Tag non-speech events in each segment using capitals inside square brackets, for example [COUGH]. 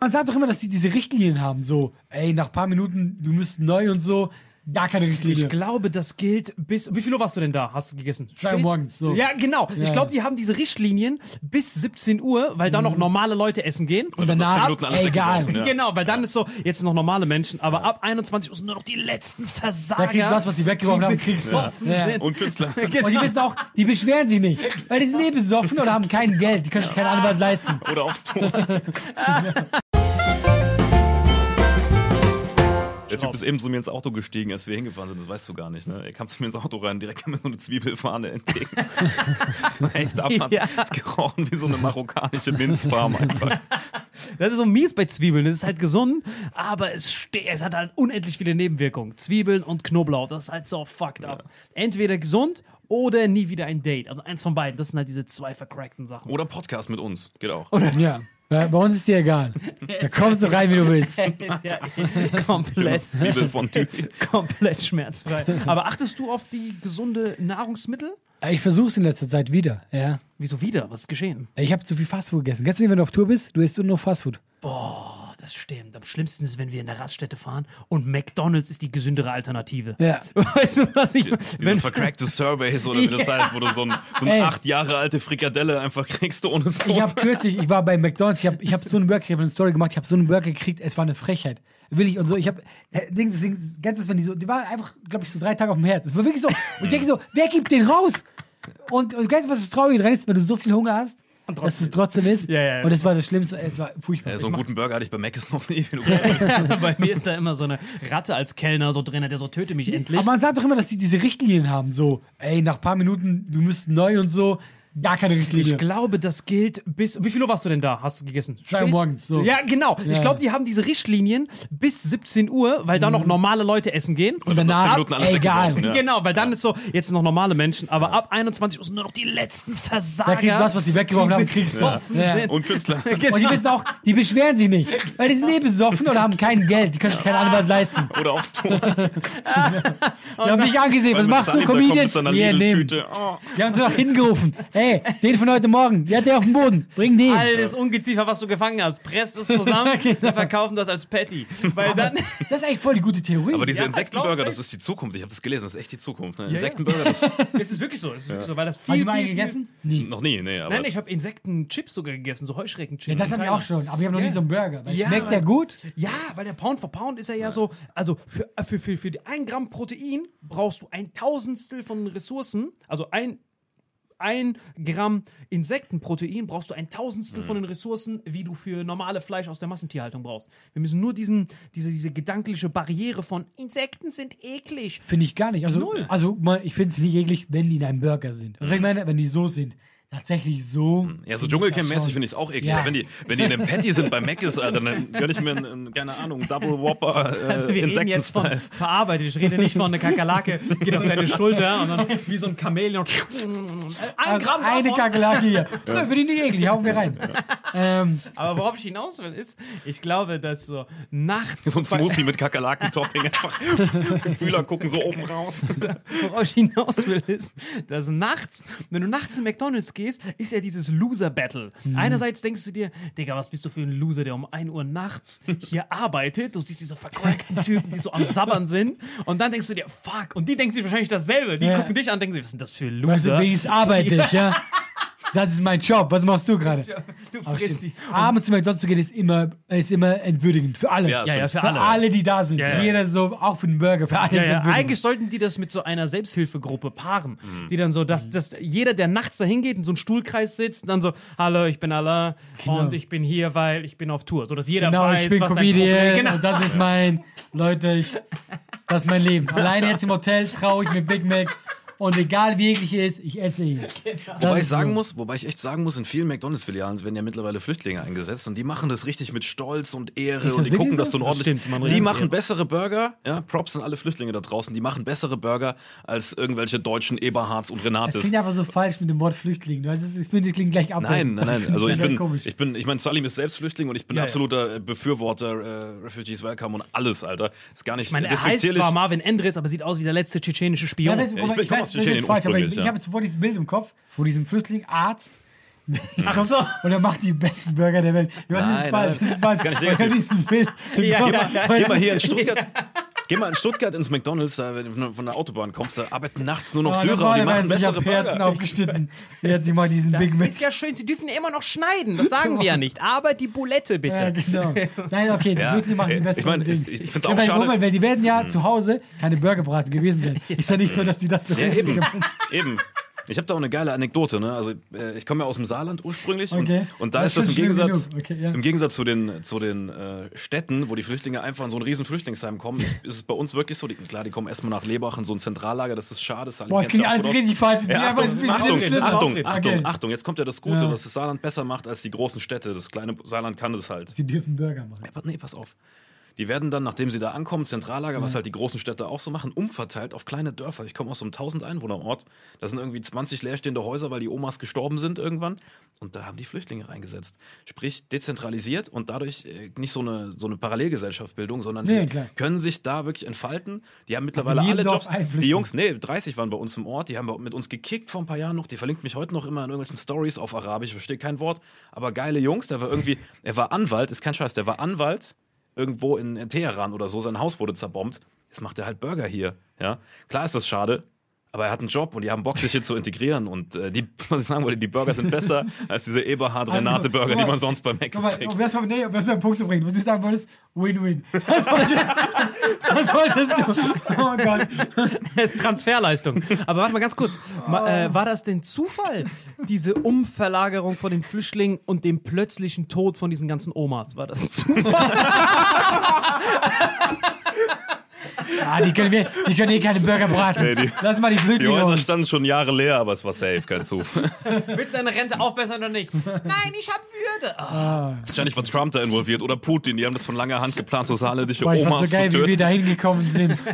Man sagt doch immer, dass die diese Richtlinien haben. So, ey, nach ein paar Minuten, du müsst neu und so. Gar keine Richtlinie. Ich glaube, das gilt bis. Wie viel Uhr warst du denn da? Hast du gegessen? Zwei Uhr morgens, so. Ja, genau. Ja. Ich glaube, die haben diese Richtlinien bis 17 Uhr, weil da noch normale Leute essen gehen. und danach, Minuten alles egal. ja. Genau, weil dann ist so, jetzt noch normale Menschen, aber ab 21 Uhr sind nur noch die letzten Versager. Da kriegst du das, was die weggeworfen haben, kriegst Ja. sind. Und Künstler. [LAUGHS] Und die wissen auch, die beschweren sich nicht. Weil die sind eh besoffen oder haben kein Geld. Die können sich keinen Anwalt leisten. Oder auf Tour. [LAUGHS] Der Typ ist eben zu mir ins Auto gestiegen, als wir hingefahren sind, das weißt du gar nicht. Ne? Er kam zu mir ins Auto rein, direkt kam mir so eine Zwiebelfahne entgegen. [LAUGHS] Echt ab, hat Ja. gerochen wie so eine marokkanische Minzfarm [LAUGHS] einfach. Das ist so mies bei Zwiebeln. Das ist halt gesund, aber es, es hat halt unendlich viele Nebenwirkungen. Zwiebeln und Knoblauch, das ist halt so fucked up. Entweder gesund oder nie wieder ein Date. Also eins von beiden. Das sind halt diese zwei vercrackten Sachen. Oder Podcast mit uns, geht auch. Ja. Bei bei uns ist dir egal. Da kommst du rein, wie du willst. [LAUGHS] ist ja komplett, [LAUGHS] Zwiebel von komplett schmerzfrei. Aber achtest du auf die gesunde Nahrungsmittel? Ich versuch's in letzter Zeit wieder, ja. Wieso wieder? Was ist geschehen? Ich habe zu viel Fastfood gegessen. Kennst du nicht, wenn du auf Tour bist? Du isst nur noch Fastfood. Boah, das stimmt. Am schlimmsten ist, wenn wir in der Raststätte fahren und McDonalds ist die gesündere Alternative. Ja. [LAUGHS] Weißt du, was ich Dieses vercrackte Surveys oder wie das [LAUGHS] heißt, wo du so, ein, so eine acht Jahre alte Frikadelle einfach kriegst ohne Soße. Ich habe kürzlich, ich war bei McDonalds, ich habe ich hab so einen Burger, ich habe eine Story gemacht, ich habe so einen Burger gekriegt, es war eine Frechheit. Will ich und so, ich habe, äh, Dings, Dings, ganzes, wenn die so, die war einfach, glaube ich, so drei Tage auf dem Herd. Es war wirklich so, und ich denke so, wer gibt den raus? Und, und weißt du, was das Traurige dran ist, wenn du so viel Hunger hast, dass es trotzdem ist? Ja, ja, ja. Und es war das Schlimmste, es war furchtbar. Ja, so einen guten Burger hatte ich bei Mc's noch nie. [LAUGHS] Bei [LAUGHS] mir ist da immer so eine Ratte als Kellner so drin, der so töte mich endlich. Aber man sagt doch immer, dass die diese Richtlinien haben, so, ey, nach ein paar Minuten, du müsst neu und so. Gar keine Richtlinie. Ich glaube, das gilt bis. Wie viel Uhr warst du denn da? Hast du gegessen? Zwei Uhr morgens, so. Ja, genau. Ja. Ich glaube, die haben diese Richtlinien bis 17 Uhr, weil da noch normale Leute essen gehen. Und danach, Minuten alles egal. ja. Genau, weil dann ist so, jetzt noch normale Menschen, aber ab 21 Uhr sind nur noch die letzten Versager. Da kriegst du das, was die weggeworfen haben, kriegst Ja. sind. Und Künstler. [LAUGHS] Und die wissen auch, die beschweren sich nicht. Weil die sind eh besoffen oder haben kein Geld. Die können sich keinen Anwalt leisten. [LAUGHS] Oder auf Tour. Die haben mich angesehen. Was machst du, Comedian? Hier, nehmen. Oh. Die haben sie noch hingerufen. Hey, den von heute Morgen. Der hat der auf dem Boden. Bring den. Alles Ungeziefer, was du gefangen hast, presst es zusammen [LAUGHS] Genau. und verkaufen das als Patty. Weil dann. Das ist eigentlich voll die gute Theorie. Aber diese Ja, Insektenburger, das ist die Zukunft. Ich habe das gelesen, das ist echt die Zukunft. Ne? ja. Insektenburger, das [LAUGHS] Es ist wirklich so, es ist wirklich so, weil das Hast viel, du mal viel, viel gegessen? Nie. noch nie, nee. Aber Nein, ich habe Insektenchips sogar gegessen, so Heuschreckenchips. Ja, das in haben wir auch schon. Aber ich habe noch Ja. nie so einen Burger. Weil Ja, schmeckt der gut? Ja, weil der Pound for Pound ist er ja, so, also für, für, für, für 1 Gramm Protein brauchst du ein Tausendstel von Ressourcen, also ein, ein Gramm Insektenprotein brauchst du ein Tausendstel von den Ressourcen, wie du für normale Fleisch aus der Massentierhaltung brauchst. Wir müssen nur diesen, diese, diese gedankliche Barriere von Insekten sind eklig. Finde ich gar nicht. Also, Null. also ich finde es nicht eklig, wenn die in einem Burger sind. Also, ich meine, wenn die so sind. Tatsächlich so. Ja, so Dschungelcamp-mäßig finde ich es auch eklig. Ja. Wenn, die, wenn die in einem Patty sind bei Mc's, Alter, dann gönn ich mir einen, einen, keine Ahnung, Double Whopper äh, [LAUGHS] Also wir reden jetzt von Insektenstyle. verarbeitet. Ich rede nicht von einer Kakerlake, geht auf deine Schulter und dann wie so ein Chamäleon. [LAUGHS] Ein Also Gramm eine. Kakerlake hier. Nö, finde ich nicht eklig. Hauen wir rein. Ähm, Aber worauf ich hinaus will, ist, ich glaube, dass so nachts. So ein Smoothie mit Kakerlaken-Topping einfach. [LAUGHS] Die Fühler gucken so oben raus. Worauf ich hinaus will, ist, dass nachts, wenn du nachts in McDonalds gehst, ist ja dieses Loser-Battle. Einerseits denkst du dir, Digga, was bist du für ein Loser, der um 1 Uhr nachts hier [LAUGHS] arbeitet? Du siehst diese vercrackten Typen, die so am Sabbern sind. Und dann denkst du dir, fuck. Und die denken sich wahrscheinlich dasselbe. Die Ja. gucken dich an denken sich, was sind das für weißt du, Loser? wenigstens arbeite ich, ja. [LAUGHS] Das ist mein Job. Was machst du gerade? Du frisst dich. Abends zu McDonalds zu gehen ist immer, ist immer entwürdigend. Für alle. Ja, Ja, ja, für für alle. alle. die da sind. Ja, ja. Jeder so, auch für den Burger. Für alle. Eigentlich sollten die das mit so einer Selbsthilfegruppe paaren, die dann so, dass, dass jeder, der nachts da hingeht, in so einem Stuhlkreis sitzt, und dann so, hallo, ich bin Alain und ich bin hier, weil ich bin auf Tour, so dass jeder Genau, weiß, ich bin was dein Comedian genau. und das ist mein, Leute, ich, das ist mein Leben. [LAUGHS] Alleine jetzt im Hotel traue ich mit Big Mac und egal wie eklig ist, ich esse ihn. [LAUGHS] Das Wobei ich sagen so. muss, wobei ich echt sagen muss, in vielen McDonalds-Filialen werden ja mittlerweile Flüchtlinge eingesetzt und die machen das richtig mit Stolz und Ehre das und die gucken, so? dass du ein Das ordentlich. stimmt, man die machen bessere Burger, ja, Props an alle Flüchtlinge da draußen, die machen bessere Burger als irgendwelche deutschen Eberhards und Das Renates. klingt einfach so falsch mit dem Wort Flüchtling. Du weißt, ich finde, das klingt gleich ab. Nein, nein, nein. Also ich bin, komisch. ich bin, ich meine, Salim ist selbst Flüchtling und ich bin Ja, ja. absoluter äh, Befürworter äh, Refugees Welcome und alles, Alter. Ist gar nicht Ich meine, er heißt zwar Marvin Endres, aber sieht aus wie der letzte tschetschenische Spion. Ja, weißt Ja, ich ich ich weiß, aus das ist jetzt falsch, aber ich, ich habe jetzt vor diesem Bild im Kopf, vor diesem Flüchtling-Arzt. Ach [LAUGHS] so. Und er macht die besten Burger der Welt. Ich weiß, das ist Nein, falsch. nein, Das ist falsch. Aber ich negativ. dieses Bild Ja, Kopf. ja, ja. Geh mal hier in Stuttgart. [LAUGHS] Geh mal in Stuttgart ins McDonalds, da, wenn du von der Autobahn kommst, da arbeiten nachts nur noch Oh, Syrer und die machen ich bessere habe Herzen Burger. aufgeschnitten. Jetzt ich mal diesen Das Big Mac. ist ja schön, sie dürfen immer noch schneiden, das sagen wir ja [LAUGHS] nicht. Aber die Bulette bitte. Ja, genau. Nein, okay, die Ja, machen die ich besseren meine, Dings. ich- ich find's auch schade. Moment, weil die werden ja zu Hause keine Burgerbraten gewesen sein. [LAUGHS] Ist ja nicht so, dass die das Ja, bekommen. eben. eben. Ich habe da auch eine geile Anekdote, ne? Also äh, ich komme ja aus dem Saarland ursprünglich Okay. und, und da Das ist das im Gegensatz, genug. Okay, ja. im Gegensatz zu den, zu den äh, Städten, wo die Flüchtlinge einfach in so ein riesen Flüchtlingsheim kommen, ist, ist es bei uns wirklich so, die, klar, die kommen erstmal nach Lebach in so ein Zentrallager, das ist schade. Salim Boah, es klingt ja alles richtig falsch. Ja, einfach Achtung, Achtung, schlimm. Achtung, Okay. Achtung, Achtung, jetzt kommt ja das Gute, Ja. was das Saarland besser macht als die großen Städte. Das kleine Saarland kann das halt. Sie dürfen Burger machen. Ja, nee, pass auf. Die werden dann, nachdem sie da ankommen, Zentrallager, was halt die großen Städte auch so machen, umverteilt auf kleine Dörfer. Ich komme aus so einem 1000 Einwohnerort. Da sind irgendwie 20 leerstehende Häuser, weil die Omas gestorben sind irgendwann. Und da haben die Flüchtlinge reingesetzt. Sprich, dezentralisiert und dadurch äh, nicht so eine, so eine Parallelgesellschaftbildung, sondern Nee, die klar. können sich da wirklich entfalten. Die haben mittlerweile in jedem alle Jobs. Die Jungs, nee, 30 waren bei uns im Ort. Die haben mit uns gekickt vor ein paar Jahren noch. Die verlinkt mich heute noch immer in irgendwelchen Stories auf Arabisch. Ich verstehe kein Wort. Aber geile Jungs. Der war irgendwie, er war Anwalt, ist kein Scheiß, der war Anwalt irgendwo in, Teheran oder so. Sein Haus wurde zerbombt. Jetzt macht er halt Burger hier. Ja, klar ist das schade. Aber er hat einen Job und die haben Bock, sich hier zu integrieren. Und äh, die, [LAUGHS] was ich sagen wollte, die Burger sind besser [LAUGHS] als diese Eberhard-Renate-Burger, guck die man sonst beim Guck mal, kriegt. um das, mal- nee, um das mal einen Punkt zu bringen, was du sagen wolltest, Win-Win. Das wolltest, das wolltest du. Oh Gott. Das ist Transferleistung. Aber warte mal ganz kurz. Ma, äh, war das denn Zufall, diese Umverlagerung von den Flüchtlingen und dem plötzlichen Tod von diesen ganzen Omas? War das Zufall? [LAUGHS] Ja, die können, wir, die können eh keine Burger braten. die- Lass mal die Die Flüchtlinge Häuser holen. standen schon Jahre leer, aber es war safe, kein Zufall. [LAUGHS] Willst du deine Rente aufbessern oder nicht? Nein, ich hab Würde. Ah, Wahrscheinlich war Trump da involviert oder Putin. Die haben das von langer Hand geplant, so saarländische Boah, ich Omas so geil, zu wie wir töten. da hingekommen sind. [LAUGHS]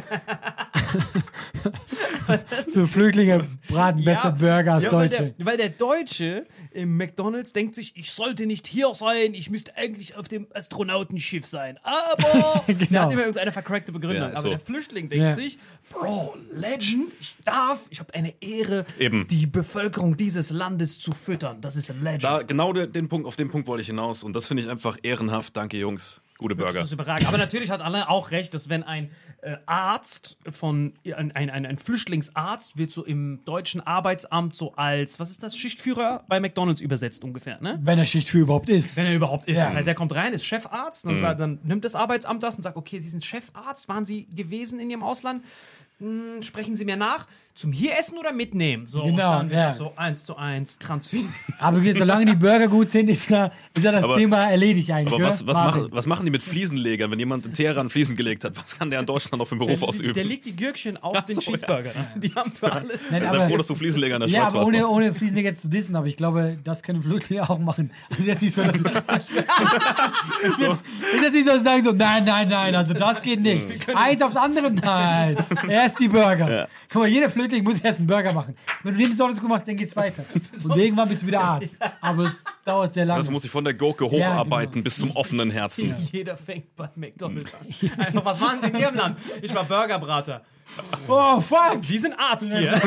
[LAUGHS] Zu Flüchtlinge braten besser Burger als Ja, weil, Deutsche. der, weil der Deutsche im McDonalds denkt sich, ich sollte nicht hier sein, ich müsste eigentlich auf dem Astronautenschiff sein. Aber der [LAUGHS] Genau. hat immer irgendeine vercrackte Begründung. Ja, ist Aber so. der Flüchtling denkt Ja. sich, Bro, Legend, ich darf, ich habe eine Ehre, Eben. die Bevölkerung dieses Landes zu füttern. Das ist Legend. Da, genau den, den Punkt, auf den Punkt wollte ich hinaus. Und das finde ich einfach ehrenhaft. Danke, Jungs. Gute Burger. Das ist überragend. Aber natürlich hat alle auch recht, dass wenn ein äh, Arzt von ein, ein, ein, ein Flüchtlingsarzt wird so im deutschen Arbeitsamt so als, was ist das, Schichtführer bei McDonalds übersetzt ungefähr, ne? Wenn er Schicht für überhaupt ist. Wenn er überhaupt ist. Ja. Das heißt, er kommt rein, ist Chefarzt, und dann, dann nimmt das Arbeitsamt das und sagt, okay, Sie sind Chefarzt, waren Sie gewesen in Ihrem Ausland? Hm, sprechen Sie mir nach. Zum hier essen oder mitnehmen? So, und Genau, dann ja. so eins zu eins Transfer. [LAUGHS] Aber solange die Burger gut sind, ist ja, ist ja das Aber- Thema erledigt eigentlich. Aber was, was, machen, was machen die mit Fliesenlegern, wenn jemand in Teheran Fliesen gelegt hat? Was kann der in Deutschland noch für einen Beruf Der, ausüben? der legt die Gürkchen auf Ach den so, Cheeseburger. [LAUGHS] Die haben für alles. Nein, Sei aber- froh, dass du Fliesenleger in der Ja, Schweiz warst. ohne, ohne Fliesenleger zu dissen, aber ich glaube, das können Flüchtlinge auch machen. Also jetzt nicht so, dass ist, jetzt, ist jetzt nicht so, dass [LAUGHS] sagen so, nein, nein, nein, also das geht nicht. Eins aufs andere, nein. Erst die Burger. Guck mal, jeder Flüchtling muss erst einen Burger machen. Wenn du den besonders gut machst, dann geht's weiter. [LAUGHS] Und irgendwann bist du wieder Arzt. Aber es dauert sehr lange. Das muss ich von der Gurke Ja, hocharbeiten genau. bis zum offenen Herzen. Jeder fängt bei McDonalds an. [LAUGHS] Einfach, was machen Sie in Ihrem Land? Ich war Burgerbrater. oh, fuck! Sie sind Arzt hier. [LAUGHS]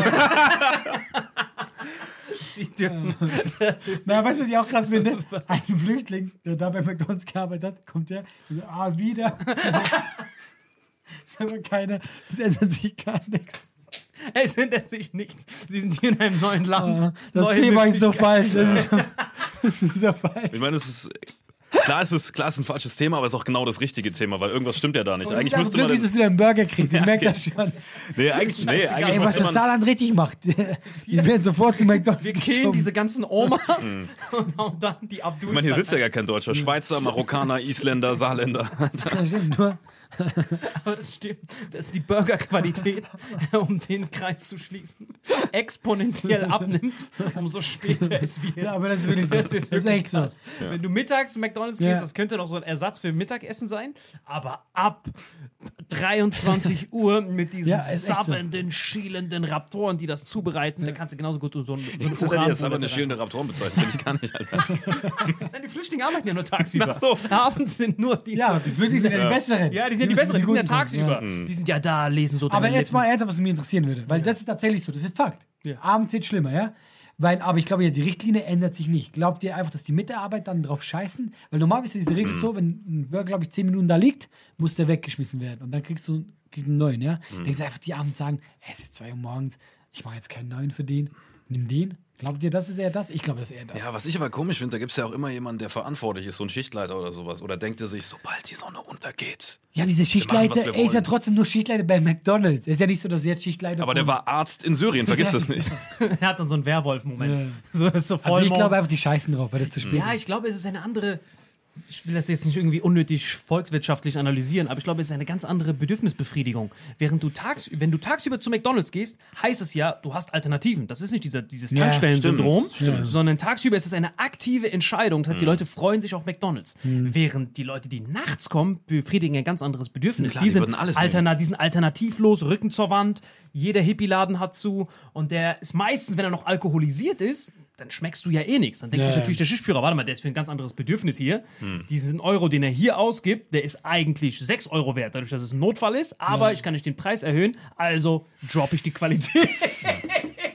Na, weißt du, was ich auch krass finde? Ein Flüchtling, der da bei McDonalds gearbeitet hat, kommt der ah, wieder. ist aber keiner, es ändert sich gar nichts. [LAUGHS] Es ändert sich nichts. Sie sind hier in einem neuen Land. Ah, Das Neue Thema ist so falsch. Das ist so, [LAUGHS] das ist so falsch. Ich meine, es ist. Klar, es ist, klar, es ist ein falsches Thema, aber es ist auch genau das richtige Thema, weil irgendwas stimmt ja da nicht. Und Eigentlich ich müsste man. glücklich, dass Das, du deinen Burger kriegst. Ich [LAUGHS] merke das schon. nee, eigentlich, nee, eigentlich Ey, was das. Saarland richtig macht. Die werden sofort zu McDonalds Wir killen geschoben. diese ganzen Omas und hauen dann die Abdul. Ich meine, hier sitzt ja gar kein Deutscher. Schweizer, Marokkaner, Isländer, Saarländer. Das stimmt, nur. [LAUGHS] Aber das stimmt. Das ist die Burgerqualität, [LAUGHS] um den Kreis zu schließen, exponentiell abnimmt, umso später es wird. Ja, aber das ist wirklich so. Das ist, Das ist echt so. krass. Wenn du mittags zu McDonalds Ja. gehst, das könnte noch so ein Ersatz für Mittagessen sein, aber ab 23 [LAUGHS] Uhr mit diesen Ja, echt so. sabbenden, schielenden Raptoren, die das zubereiten, da kannst du genauso gut so so ein Jetzt hat er die jetzt aber eine schälende Raptoren bezeichnet. Finde ich gar nicht, Alter. Nein, die Flüchtlinge arbeiten ja nur tagsüber. Ach so. Abends sind nur die. Ja, die Flüchtlinge sind ja die besseren. Ja, die sind die, müssen besseren, die sind ja tagsüber. tun, Die sind ja da, lesen so Aber jetzt mal ernsthaft, was mich interessieren würde. Weil das ist tatsächlich so. Das ist Fakt. Ja. Abends wird schlimmer, ja? Weil, aber ich glaube ja, die Richtlinie ändert sich nicht. Glaubt ihr einfach, dass die Mitarbeiter dann drauf scheißen? Weil normalerweise ist diese Regel so, wenn ein Burger, glaube ich, 10 Minuten da liegt, muss der weggeschmissen werden. Und dann kriegst du kriegst einen neuen, ja? Dann ist einfach die abends sagen, "Ey, es ist 2 Uhr morgens, ich mache jetzt keinen neuen für den. Nimm den. Glaubt ihr, das ist eher das? Ich glaube, das ist eher das. Ja, was ich aber komisch finde, da gibt es ja auch immer jemanden, der verantwortlich ist, so ein Schichtleiter oder sowas. Oder denkt er sich, sobald die Sonne untergeht. Ja, aber dieser Schichtleiter, wir er ist ja trotzdem nur Schichtleiter bei McDonalds. Ist ja nicht so, dass er jetzt Schichtleiter Aber der war Arzt in Syrien, vergiss das nicht. [LAUGHS] [LAUGHS] Er hat dann so einen Werwolf-Moment. So, das ist so Also ich glaube einfach, die scheißen drauf, weil das zu spät Ja, ich glaube, es ist eine andere. Ich will das jetzt nicht irgendwie unnötig volkswirtschaftlich analysieren, aber ich glaube, es ist eine ganz andere Bedürfnisbefriedigung. Während du tags, wenn du tagsüber zu McDonalds gehst, heißt es ja, du hast Alternativen. Das ist nicht dieser, dieses Ja, Tankstellen-Syndrom, sondern tagsüber ist es eine aktive Entscheidung. Das heißt, die Leute freuen sich auf McDonalds. Während die Leute, die nachts kommen, befriedigen ein ganz anderes Bedürfnis. Klar, die sind alles alterna die sind alternativlos, Rücken zur Wand, jeder Hippie-Laden hat zu und der ist meistens, wenn er noch alkoholisiert ist, dann schmeckst du ja eh nichts. Dann denkt Ja, sich ja. natürlich der Schichtführer, warte mal, der ist für ein ganz anderes Bedürfnis hier. Diesen Euro, den er hier ausgibt, der ist eigentlich 6 Euro wert, dadurch, dass es ein Notfall ist, aber ich kann nicht den Preis erhöhen, also droppe ich die Qualität.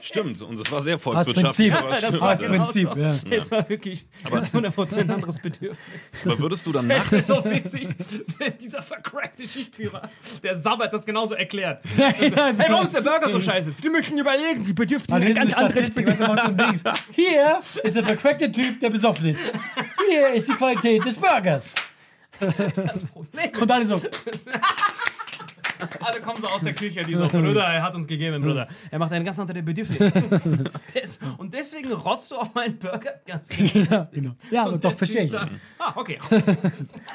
Stimmt, und es war sehr volkswirtschaftlich. Prinzip. aber das war genau Prinzip, so. ja. [LAUGHS] Es war wirklich das ist 100% ein anderes Bedürfnis. Aber würdest du dann Das nachts ist so witzig, wenn dieser vercrackte Schichtführer, der Sabbat das genauso erklärt. [LAUGHS] Ja, Hey, warum ist der Burger so scheiße? Sie möchten überlegen, die bedürften Aber ein das ist ganz anderes Dings. [LAUGHS] Hier ist der vercrackte Typ, der besoffen ist. Hier ist die Qualität des Burgers. Problem. Und alle so, [LAUGHS] Alle kommen so aus der Küche, die so, Bruder, er hat uns gegeben, Bruder. Er macht eine ganz andere Bedürfnis. [LAUGHS] Und deswegen rotzt du auf meinen Burger? Ganz [LAUGHS] Ja, genau. Ja, aber Und doch, verstehe ich. Dann, Ah, okay. Gut,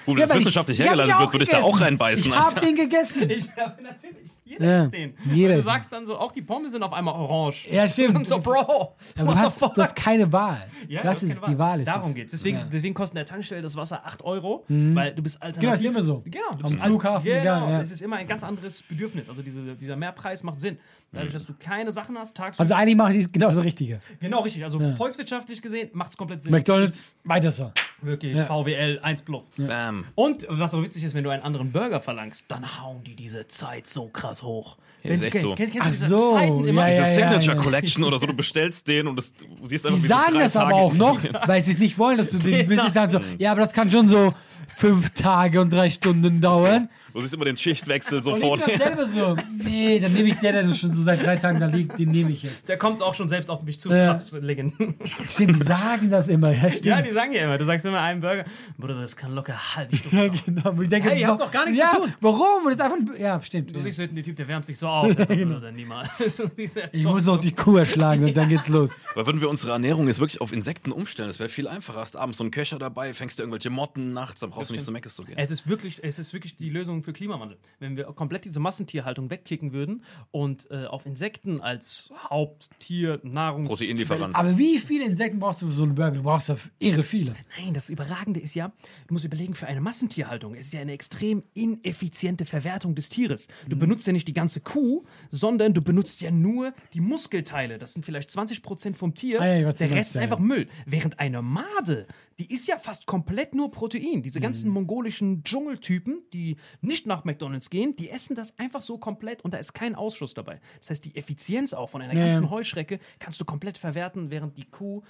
wenn Ja, es wissenschaftlich ich- ich hab hergeleitet wird, würde ich da auch reinbeißen. Ich hab Alter. den gegessen. Ich habe natürlich, jeder Ja, isst den. jeder und du sagst dann so, auch die Pommes sind auf einmal orange. Ja, stimmt. Und so, Bro, du hast, du hast keine Wahl. Ja, das ist keine die Wahl. Ist Darum es. geht's. Deswegen, Ja. deswegen kostet der Tankstelle das Wasser 8 Euro, weil du bist alternativ. Genau, ist immer so. Genau, du Am bist Flughafen, Genau, egal, ja. es ist immer ein ganz anderes Bedürfnis. Also diese, dieser Mehrpreis macht Sinn. Dadurch, dass du keine Sachen hast, tagsüber. Also eigentlich mache ich genau das Richtige. genau, richtig. Also volkswirtschaftlich gesehen macht es komplett Sinn. McDonalds, weiter so. Wirklich, Ja. VWL 1 plus. Bam. Und was so witzig ist, wenn du einen anderen Burger verlangst, dann hauen die diese Zeit so krass hoch. Ja, Wenn ist du- echt so. Kennst, kennst Ach du diese so, Zeiten immer? ja, Diese ja, Signature ja. Collection oder so, du bestellst den und das, du siehst einfach, Die wie so sagen drei das aber Tage auch in- noch, weil sie es nicht wollen, dass du [LAUGHS] den Genau. Business sagst so, ja, aber das kann schon so fünf Tage und drei Stunden dauern. Du siehst immer den Schichtwechsel Und sofort. ich bin selber so, [LAUGHS] nee, dann nehme ich der, der schon so seit drei Tagen da liegt, den nehme ich jetzt. Der kommt auch schon selbst auf mich zu. Ja. Krass, Legenden. Stimmt, die sagen das immer, ja, stimmt. Ja, die sagen ja immer. Du sagst immer einen Burger. Bruder, das kann locker halbe Stunde Ja, dauern. genau. Und Ich denke, Hey, ihr habt doch gar nichts ja, zu tun. Warum? Und ist einfach ein, ja, stimmt. Du Ja. siehst hinten, der Typ, der wärmt sich so auf. Sagt, [LAUGHS] Bruder, niemals. [LAUGHS] Du siehst, der Ich muss noch die Kuh erschlagen und dann geht's los. Weil würden wir unsere Ernährung jetzt wirklich auf Insekten umstellen, das wäre viel einfacher. Hast abends so einen Köcher dabei, fängst du irgendwelche Motten nachts, dann brauchst du nicht zu Meckes zu gehen. Es ist wirklich, es ist wirklich die Lösung für Klimawandel. Wenn wir komplett diese Massentierhaltung wegkicken würden und äh, auf Insekten als Haupttier, Nahrung. Proteinlieferant. Aber wie viele Insekten brauchst du für so einen Burger? Du brauchst ja irre viele. Nein, das Überragende ist ja, du musst überlegen, für eine Massentierhaltung es ist ja eine extrem ineffiziente Verwertung des Tieres. Du benutzt ja nicht die ganze Kuh, sondern du benutzt ja nur die Muskelteile. Das sind vielleicht 20% vom Tier. Ah, ja, Der Rest ist einfach. Müll. Während eine Made, die ist ja fast komplett nur Protein. Diese ganzen mongolischen Dschungeltypen, die nicht nach McDonalds gehen, die essen das einfach so komplett und da ist kein Ausschuss dabei. Das heißt, die Effizienz auch von einer Ja, ganzen ja. Heuschrecke kannst du komplett verwerten, während die Kuh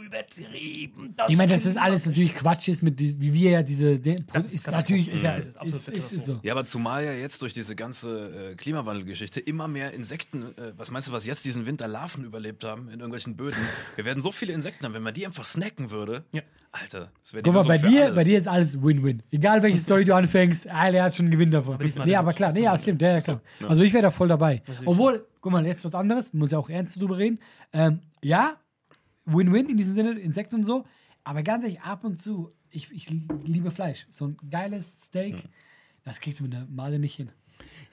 übertrieben. Das Ich meine, dass das Klima- alles natürlich Quatsch ist, mit die, wie wir ja diese. Das ist, ist natürlich ist ja ist ist, ist, ist so. Ja, aber zumal ja jetzt durch diese ganze äh, Klimawandelgeschichte immer mehr Insekten, äh, was meinst du, was jetzt diesen Winter Larven überlebt haben in irgendwelchen Böden? Wir werden so viele Insekten haben, wenn man die einfach snacken würde. Ja. Alter, das wäre Guck mal, bei für dir, alles. bei dir ist alles Win-Win. Egal welche Story du anfängst, ah, der hat schon einen Gewinn davon. diesmal Nee, aber klar, nee, ist ja, stimmt, ja, ja, klar. Also ich wäre da voll dabei. Obwohl, guck mal, jetzt was anderes, muss ja auch ernst drüber reden. Ähm, ja, Win-Win in diesem Sinne, Insekten und so. Aber ganz ehrlich, ab und zu, ich, ich liebe Fleisch. So ein geiles Steak, das kriegst du mit der Made nicht hin.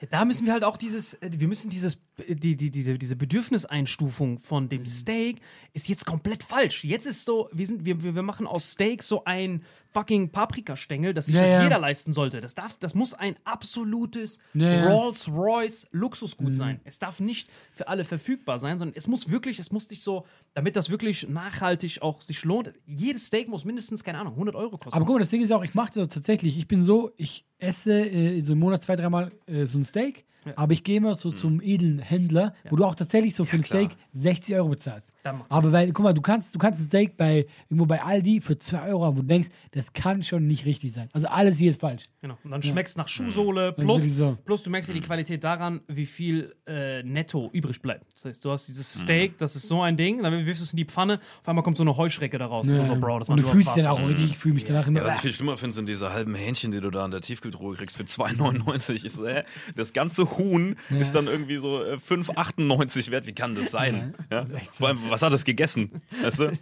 Ja, Da müssen wir halt auch dieses, äh, wir müssen dieses, die, die, diese, diese Bedürfniseinstufung von Mhm. dem Steak ist jetzt komplett falsch. Jetzt ist so, wir sind, wir, wir machen aus Steak so ein fucking Paprikastängel, dass sich Ja, das ja. jeder leisten sollte. Das darf, das muss ein absolutes Ja, ja. Rolls-Royce Luxusgut sein. Es darf nicht für alle verfügbar sein, sondern es muss wirklich, es muss dich so, damit das wirklich nachhaltig auch sich lohnt. Jedes Steak muss mindestens, keine Ahnung, 100 Euro kosten. Aber guck mal, das Ding ist auch, ich mache das tatsächlich. Ich bin so, ich esse äh, so im Monat zwei, dreimal äh, so ein Steak, aber ich gehe immer so zum edlen Händler, wo du auch tatsächlich so für ein. Steak 60 Euro bezahlst. Aber weil, guck mal, du kannst, du kannst ein Steak bei irgendwo bei Aldi für 2 Euro haben, wo du denkst, das kann schon nicht richtig sein. Also alles hier ist falsch. Genau. Und dann schmeckst nach Schuhsohle, plus, so. plus du merkst ja die Qualität daran, wie viel äh, netto übrig bleibt. Das heißt, du hast dieses Steak, das ist so ein Ding, dann wirfst du es in die Pfanne, auf einmal kommt so eine Heuschrecke da raus. Und du so, Bro, und du fühlst Spaß. dann auch richtig, ich fühle mich danach immer. Ja, was ich viel schlimmer finde, sind diese halben Hähnchen, die du da in der Tiefkühltruhe kriegst für 2,99. Ich so, hä? Das ganze Huhn ist dann irgendwie so äh, 5,98 wert. Wie kann das sein? Ja? Vor allem, was hat es gegessen? Weißt du? [LAUGHS]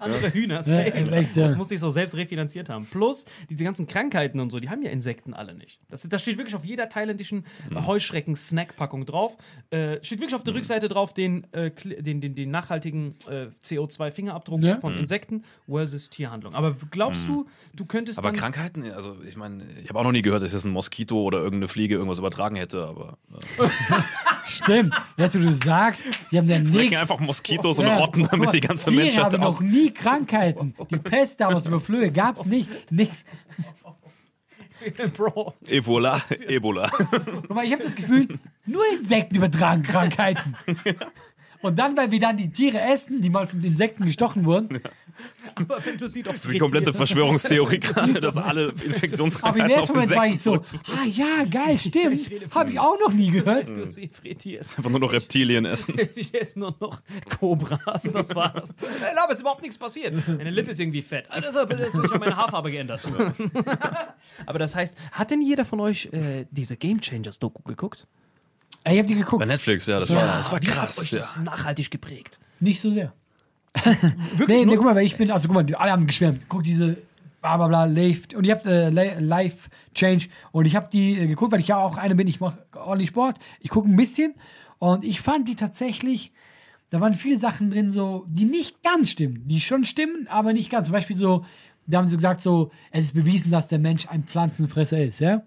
Andere Hühner, Ja, safe. ist echt, ja. Das muss ich so selbst refinanziert haben. Plus, diese ganzen Krankheiten und so, die haben ja Insekten alle nicht. Das, das steht wirklich auf jeder thailändischen äh, Heuschrecken-Snack-Packung drauf. Äh, steht wirklich auf der Rückseite drauf den, äh, den, den, den nachhaltigen äh, CO2-Fingerabdruck Ja. von Insekten versus Tierhandlung. Aber glaubst du, du könntest Aber. Krankheiten, also ich meine, ich habe auch noch nie gehört, dass jetzt ein Moskito oder irgendeine Fliege irgendwas übertragen hätte, aber äh, [LAUGHS] Stimmt. Jetzt, wo du sagst, die haben ja es nichts. einfach Moskitos und Ja, Rotten, damit die ganze Menschheit haben noch nie Krankheiten. Die Pest damals über Flöhe gab's nicht. Nichts. Bro, Ebola, Ebola. Guck mal, ich habe das Gefühl, nur Insekten übertragen Krankheiten. [LAUGHS] Und dann, weil wir dann die Tiere essen, die mal von Insekten gestochen wurden, Aber wenn du sie doch Die komplette Verschwörungstheorie [LAUGHS] gerade, dass alle aber Infektionskrankheiten im ersten auf Moment war Insekten ich so, ah ja, geil, stimmt. Habe ich auch noch nie gehört. Du sie frittierst. Einfach nur noch Reptilien essen. [LAUGHS] Ich esse nur noch Cobras, das war's. Hey, Lab, ist überhaupt nichts passiert. Meine Lippe ist irgendwie fett. Ah, Deshalb ist ich habe meine Haarfarbe geändert. [LAUGHS] Aber das heißt, hat denn jeder von euch äh, diese Game Changers Doku geguckt? Ich hab die geguckt. Bei Netflix, ja, das war, das war krass. euch Ja. das nachhaltig geprägt? Nicht so sehr. [LAUGHS] nee, nee, guck mal, weil ich bin, also guck mal, die- alle haben geschwärmt. Guck diese bla bla bla, Life, und ich hab äh, Li- Life Change und ich habe die äh, geguckt, weil ich ja auch eine bin, ich mache ordentlich Sport. Ich gucke ein bisschen und ich fand die tatsächlich, da waren viele Sachen drin, so, die nicht ganz stimmen. Die schon stimmen, aber nicht ganz. Zum Beispiel so, da haben sie gesagt, so, es ist bewiesen, dass der Mensch ein Pflanzenfresser ist, ja.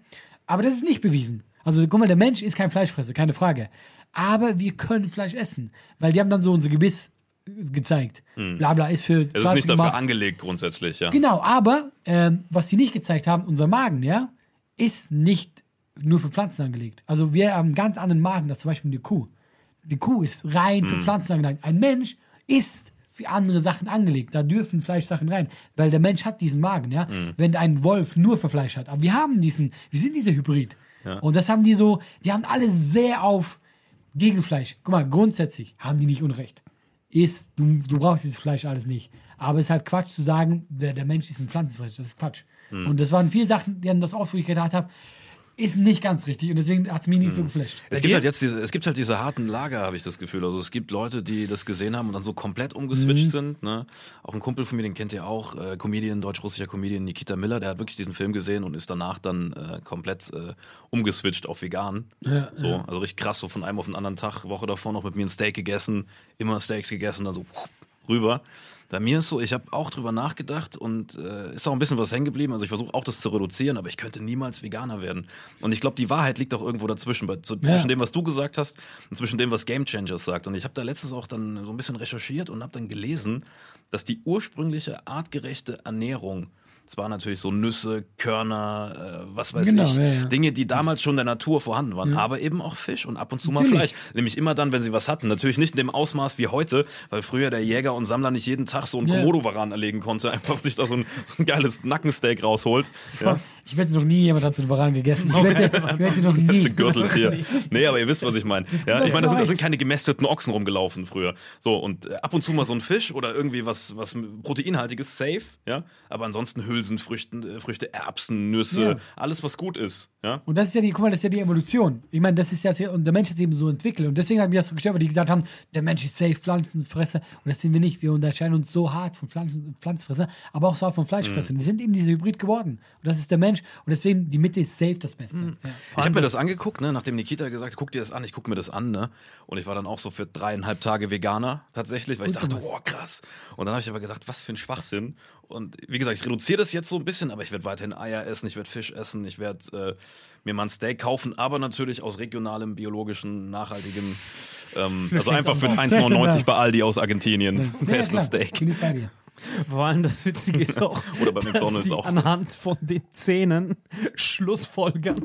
Aber das ist nicht bewiesen. Also guck mal, der Mensch ist kein Fleischfresser, keine Frage. Aber wir können Fleisch essen, weil die haben dann so unser Gebiss gezeigt. Bla bla ist für Es ist nicht dafür gemacht. angelegt grundsätzlich, ja. Genau, aber ähm, was sie nicht gezeigt haben, unser Magen, ja, ist nicht nur für Pflanzen angelegt. Also wir haben einen ganz anderen Magen, als zum Beispiel die Kuh. Die Kuh ist rein für Pflanzen angelegt. Ein Mensch ist für andere Sachen angelegt. Da dürfen Fleischsachen rein, weil der Mensch hat diesen Magen, ja. Wenn ein Wolf nur für Fleisch hat, aber wir haben diesen, wir sind dieser Hybrid. Und das haben die so, die haben alle sehr auf Gegenfleisch. Guck mal, grundsätzlich haben die nicht Unrecht. Ist, du, du brauchst dieses Fleisch alles nicht. Aber es ist halt Quatsch zu sagen, der, der Mensch ist ein Pflanzenfresser. Das ist Quatsch. Und das waren viele Sachen, die haben das ich gedacht habe, ist nicht ganz richtig. Und deswegen hat es mich nicht so geflasht. Es gibt halt jetzt diese, es gibt halt diese harten Lager, habe ich das Gefühl. Also es gibt Leute, die das gesehen haben und dann so komplett umgeswitcht sind. Ne? Auch ein Kumpel von mir, den kennt ihr auch, äh, Comedian, deutsch-russischer Comedian Nikita Miller, der hat wirklich diesen Film gesehen und ist danach dann äh, komplett äh, umgeswitcht auf vegan. Ja, so, also richtig krass, so von einem auf den anderen Tag, Woche davor noch mit mir ein Steak gegessen, immer Steaks gegessen, dann so rüber. Bei mir ist so, ich habe auch drüber nachgedacht und äh, ist auch ein bisschen was hängen geblieben. Also ich versuche auch das zu reduzieren, aber ich könnte niemals Veganer werden. Und ich glaube, die Wahrheit liegt auch irgendwo dazwischen, bei, zu, zwischen dem, was du gesagt hast und zwischen dem, was Game Changers sagt. Und ich habe da letztens auch dann so ein bisschen recherchiert und habe dann gelesen, dass die ursprüngliche artgerechte Ernährung zwar natürlich so Nüsse, Körner, äh, was weiß Genau, ich, ja, ja. Dinge, die damals schon in der Natur vorhanden waren, aber eben auch Fisch und ab und zu mal Natürlich. Fleisch. Nämlich immer dann, wenn sie was hatten. Natürlich nicht in dem Ausmaß wie heute, weil früher der Jäger und Sammler nicht jeden Tag so einen Ja. Komodo-Varan erlegen konnte, [LAUGHS] einfach sich da so ein, so ein geiles Nackensteak rausholt. Ja. Ich wette noch nie jemand hat so einen Varan gegessen. Ich wette, [LAUGHS] ich wette noch Das nie. ist ein Gürteltier. [LAUGHS] Nee, aber ihr wisst, was ich meine. Ja, das ich meine, da sind, da sind keine gemästeten Ochsen rumgelaufen früher. So, und äh, ab und zu mal so ein Fisch oder irgendwie was, was proteinhaltiges, safe, ja. Aber ansonsten Hülsenfrüchten, äh, Früchte, Erbsen, Nüsse, Ja. alles, was gut ist, ja. Und das ist ja die, guck mal, das ist ja die Evolution. Ich meine, das ist ja, sehr- und der Mensch hat sich eben so entwickelt. Und deswegen hat mich das so gestört, weil die gesagt haben, der Mensch ist safe Pflanzenfresser. Und das sind wir nicht. Wir unterscheiden uns so hart von Pflanzen, Pflanzenfresser, aber auch so hart von Fleischfressern. Wir sind eben dieser Hybrid geworden. Und das ist der Mensch. Und deswegen, die Mitte ist safe das Beste. Ja. Ich habe mir das angeguckt, ne, nachdem Nikita gesagt hat, guck dir das an, ich guck mir das an, ne? Und ich war dann auch so für dreieinhalb Tage Veganer tatsächlich, weil ich dachte, oh krass. Und dann habe ich aber gedacht, was für ein Schwachsinn. Und wie gesagt, ich reduziere das jetzt so ein bisschen, aber ich werde weiterhin Eier essen, ich werde Fisch essen, ich werde äh, mir mal ein Steak kaufen, aber natürlich aus regionalem, biologischen, nachhaltigem, [LAUGHS] ähm, also einfach für 1,99 [LAUGHS] bei Aldi aus Argentinien. Ja, Bestes klar. Steak. Bin ich bei dir. Vor allem das Witzige ist auch, [LAUGHS] Oder bei dass McDonald's die auch. anhand von den Zähnen Schlussfolgern,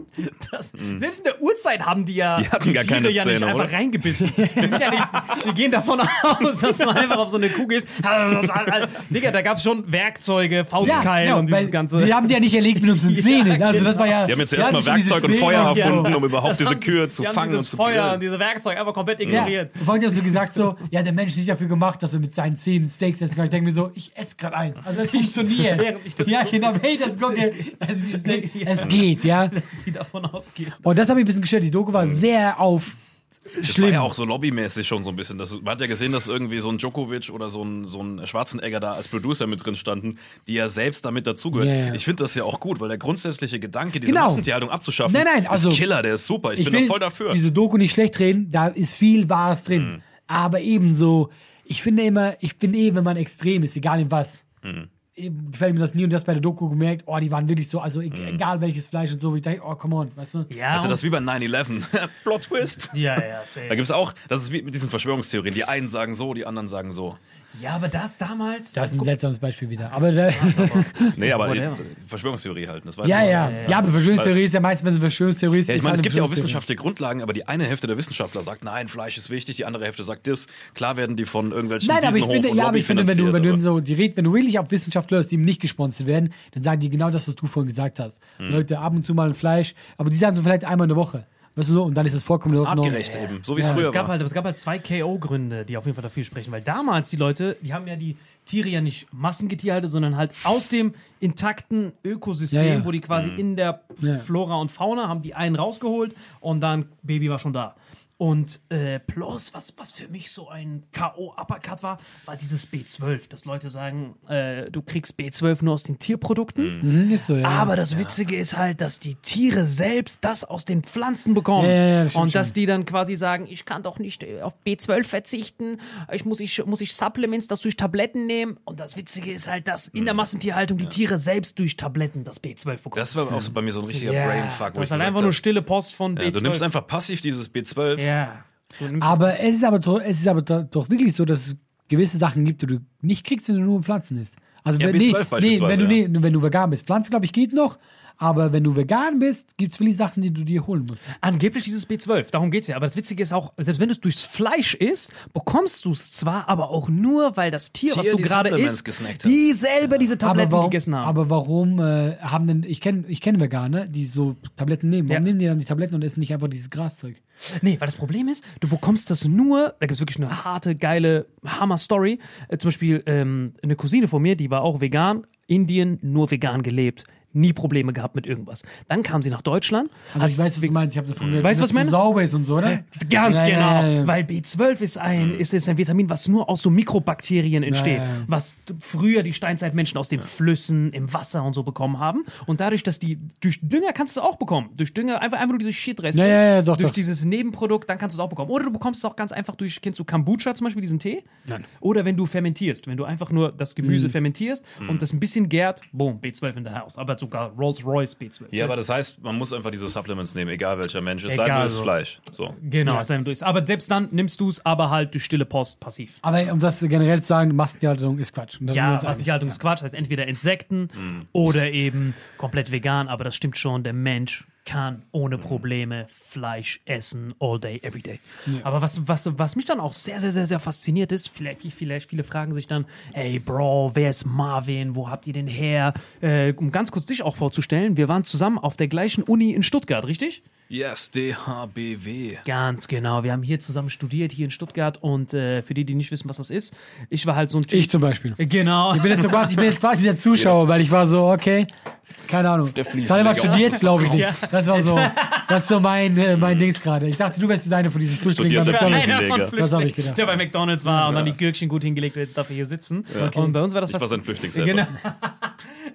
dass selbst in der Urzeit haben die ja. Die hatten gar Tiere keine ja nicht Zähne, einfach oder? reingebissen. [LAUGHS] Die, sind ja nicht, die gehen davon aus, dass man einfach auf so eine Kuh ist. [LAUGHS] Digga, da gab es schon Werkzeuge, Faustkeil und weil dieses ganze. Die haben die ja nicht erlegt mit unseren Ja, Zähnen. Also das war ja. Die haben jetzt zuerst mal Werkzeug und Feuer und- erfunden, Ja. um überhaupt diese Kühe zu die haben fangen und zu Feuer grillen. und diese Werkzeuge einfach komplett Ja, ignoriert. vorhin haben so gesagt so, ja, der Mensch ist nicht dafür gemacht, dass er mit seinen Zähnen Steaks essen kann. Ich denke mir so, ich esse gerade eins. Also es funktioniert. [LAUGHS] Während ich das ja, gucke. genau, hey, das gucke. [LAUGHS] Also dieses Steak, Ja. es geht, ja. [LAUGHS] Dass sie davon ausgehen. Und das habe ich ein bisschen gestört. Die Doku war sehr auf Das schlimm. war ja auch so lobbymäßig schon so ein bisschen. Das, man hat ja gesehen, dass irgendwie so ein Djokovic oder so ein, so ein Schwarzenegger da als Producer mit drin standen, die ja selbst damit dazugehören. Ja. Ich finde das ja auch gut, weil der grundsätzliche Gedanke, diese Genau. Massentierhaltung abzuschaffen, Nein, nein, also- ist Killer, der ist super. Ich, ich bin da voll dafür. diese Doku nicht schlecht reden, da ist viel Wahres drin. Mhm. Aber ebenso, ich finde immer, ich finde eh, wenn man extrem ist, egal in was, Mhm. gefällt mir das nie und das bei der Doku gemerkt, oh, die waren wirklich so, also e- Mhm. egal welches Fleisch und so, ich dachte, oh, come on, weißt du? Ja, also das ist wie bei 9-11. [LAUGHS] Plot Twist. ja, ja, safe. Da gibt es auch, das ist wie mit diesen Verschwörungstheorien. Die einen sagen so, die anderen sagen so. Ja, aber das damals. Das ist ein seltsames Beispiel wieder. Aber da, [LAUGHS] Nee, aber Verschwörungstheorie halten, das weiß ja, man. ja, ja, aber Verschwörungstheorie ist ja meistens, wenn es Verschwörungstheorie ist. Ja, ich meine, eine es gibt ja auch wissenschaftliche Grundlagen, aber die eine Hälfte der Wissenschaftler sagt, nein, Fleisch ist wichtig, die andere Hälfte sagt das. Klar werden die von irgendwelchen Nein, aber ich finde, und ja, aber ich finde, wenn du, wenn du so die Red, wenn du wirklich auf Wissenschaftler hörst, die ihm nicht gesponsert werden, dann sagen die genau das, was du vorhin gesagt hast. Hm. Leute, ab und zu mal ein Fleisch, aber die sagen so vielleicht einmal in der Woche. Weißt du so, und dann ist es vollkommen artgerecht eben, so wie es Ja, früher Es gab, war. halt, es gab halt zwei KO-Gründe, die auf jeden Fall dafür sprechen, weil damals die Leute, die haben ja die Tiere ja nicht Massengetier sondern halt aus dem intakten Ökosystem, Ja, ja. wo die quasi in der. Flora und Fauna haben die einen rausgeholt und dann Baby war schon da. Und äh, plus, was, was für mich so ein K.O.-Uppercut war, war dieses B12, dass Leute sagen, äh, du kriegst B12 nur aus den Tierprodukten. Mhm, ist so, ja. Aber das Witzige ist halt, dass die Tiere selbst das aus den Pflanzen bekommen. Ja, ja, ja, das und dass die dann quasi sagen, ich kann doch nicht äh, auf B12 verzichten, ich muss ich, muss ich Supplements, das durch Tabletten nehmen. Und das Witzige ist halt, dass in der Massentierhaltung die Tiere selbst durch Tabletten das B12 bekommen. Das war auch so bei mir so ein richtiger ja, Brainfuck. das ist halt einfach nur stille Post von ja, B12. Du nimmst einfach passiv dieses B12. Ja. Aber es ist aber, doch- es ist aber doch, wirklich so, dass es gewisse Sachen gibt, die du nicht kriegst, wenn du nur Pflanzen isst. Also Ja, wenn, B12 nee, nee, wenn du, ja. nee, wenn du vegan bist. Pflanzen, glaube ich, geht noch. Aber wenn du vegan bist, gibt es viele Sachen, die du dir holen musst. Angeblich dieses B12, darum geht's ja. Aber das Witzige ist auch, selbst wenn du es durchs Fleisch isst, bekommst du es zwar, aber auch nur, weil das Tier, was Tier du die gerade isst, gesnackt hat. die selber diese Tabletten warum, gegessen haben. aber warum äh, haben denn, ich kenne ich kenn Veganer, die so Tabletten nehmen. Warum Ja. nehmen die dann die Tabletten und essen nicht einfach dieses Graszeug? Nee, weil das Problem ist, du bekommst das nur, da gibt es wirklich eine harte, geile Hammer-Story. Äh, zum Beispiel ähm, eine Cousine von mir, die war auch vegan, Indien, nur vegan gelebt. Nie Probleme gehabt mit irgendwas. Dann kam sie nach Deutschland. Also ich weiß, was du meinst. Ich habe das von gehört, Weißt du, was ich meine? so sauber ist und so, oder? Ganz Ja, genau. ja, ja. Weil B12 ist ein, ist, ist ein Vitamin, was nur aus so Mikrobakterien entsteht. Was früher die Steinzeitmenschen aus den Flüssen, im Wasser und so bekommen haben. Und dadurch, dass die, durch Dünger kannst du es auch bekommen. Durch Dünger, einfach, einfach nur diese Shitreste. Ja, ja, ja, doch, Durch doch. dieses Nebenprodukt, dann kannst du es auch bekommen. Oder du bekommst es auch ganz einfach durch, kennst du Kombucha zum Beispiel, diesen Tee? Nein. Oder wenn du fermentierst. Wenn du einfach nur das. Gemüse fermentierst und das ein bisschen gärt, boom, B12 in der Haus. Aber sogar Rolls-Royce B12. Ja, aber das heißt, man muss einfach diese Supplements nehmen, egal welcher Mensch. Es sei Egal, denn, es ist. Fleisch. So. Genau, ist dann durch. Aber selbst dann nimmst du es, aber halt durch stille Post passiv. Aber um das generell zu sagen, Massentierhaltung ist Quatsch. Ja. Massentierhaltung ist Quatsch, heißt entweder Insekten oder eben komplett vegan, aber das stimmt schon, der Mensch kann ohne Probleme Fleisch essen, all day, every day. Aber was, was, was mich dann auch sehr, sehr, sehr, sehr fasziniert ist, vielleicht, vielleicht viele fragen sich dann, hey Bro, wer ist Marvin, wo habt ihr den her? Äh, um ganz kurz dich auch vorzustellen, wir waren zusammen auf der gleichen Uni in Stuttgart, richtig? Yes, DHBW. Ganz genau. Wir haben hier zusammen studiert, hier in Stuttgart. Und äh, für die, die nicht wissen, was das ist, ich war halt so ein Typ. Ich zum Beispiel. Genau. Ich bin jetzt, so quasi, ich bin jetzt quasi der Zuschauer, weil ich war so, okay, keine Ahnung. Salma studiert, glaube ich nicht. Ja. Das war so, [LAUGHS] das ist so mein, äh, mein Dings gerade. Ich dachte, du wärst eine von diesen Flüchtlingen. Studierte bei McDonald's. Einer Das hab ich gedacht. Der bei McDonalds war und dann die Gürkchen gut hingelegt und jetzt darf er hier sitzen. Und bei uns war das Ich war was- sein Flüchtlingshelfer. Genau. [LAUGHS]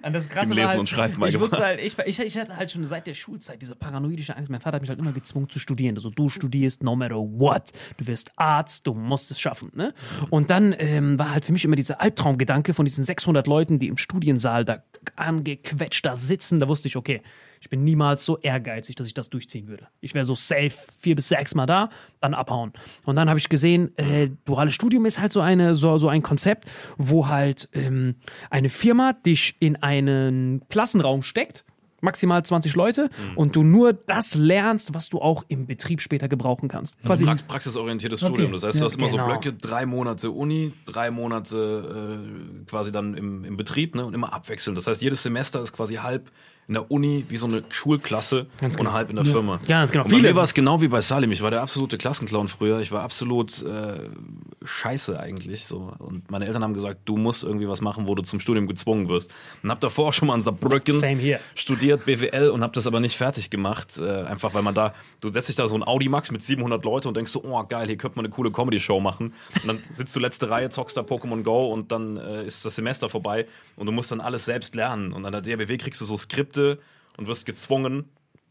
Und das Krasse war Lesen halt, und Schreiben ich wusste halt, ich, ich, ich hatte halt schon seit der Schulzeit diese paranoidische Angst. Mein Vater hat mich halt immer gezwungen zu studieren. Also du studierst no matter what. Du wirst Arzt, du musst es schaffen. Ne? Und dann ähm, war halt für mich immer dieser Albtraumgedanke von diesen 600 Leuten, die im Studiensaal da angequetscht da sitzen. Da wusste ich, okay, ich bin niemals so ehrgeizig, dass ich das durchziehen würde. Ich wäre so safe vier bis sechs Mal da, dann abhauen. Und dann habe ich gesehen, äh, duales Studium ist halt so eine so, so ein Konzept, wo halt ähm, eine Firma dich in einen Klassenraum steckt. Maximal 20 Leute und du nur das lernst, was du auch im Betrieb später gebrauchen kannst. Quasi Prax praxisorientiertes Studium. Das heißt, du hast immer genau. so Blöcke, drei Monate Uni, drei Monate äh, quasi dann im, im Betrieb ne, und immer abwechselnd. Das heißt, jedes Semester ist quasi halb in der Uni wie so eine Schulklasse und halb in der Firma. Ganz genau. Und bei Viele- mir war es genau wie bei Salim. Ich war der absolute Klassenclown früher. Ich war absolut äh, scheiße eigentlich. So. Und meine Eltern haben gesagt, du musst irgendwie was machen, wo du zum Studium gezwungen wirst. Und hab davor auch schon mal in Saarbrücken studiert BWL und habe das aber nicht fertig gemacht, äh, einfach weil man da, du setzt dich da so ein Audi Max mit 700 Leute und denkst so, oh geil, hier könnte man eine coole Comedy-Show machen und dann sitzt du letzte Reihe, zockst da Pokémon Go und dann äh, ist das Semester vorbei und du musst dann alles selbst lernen und an der DRBW kriegst du so Skripte und wirst gezwungen,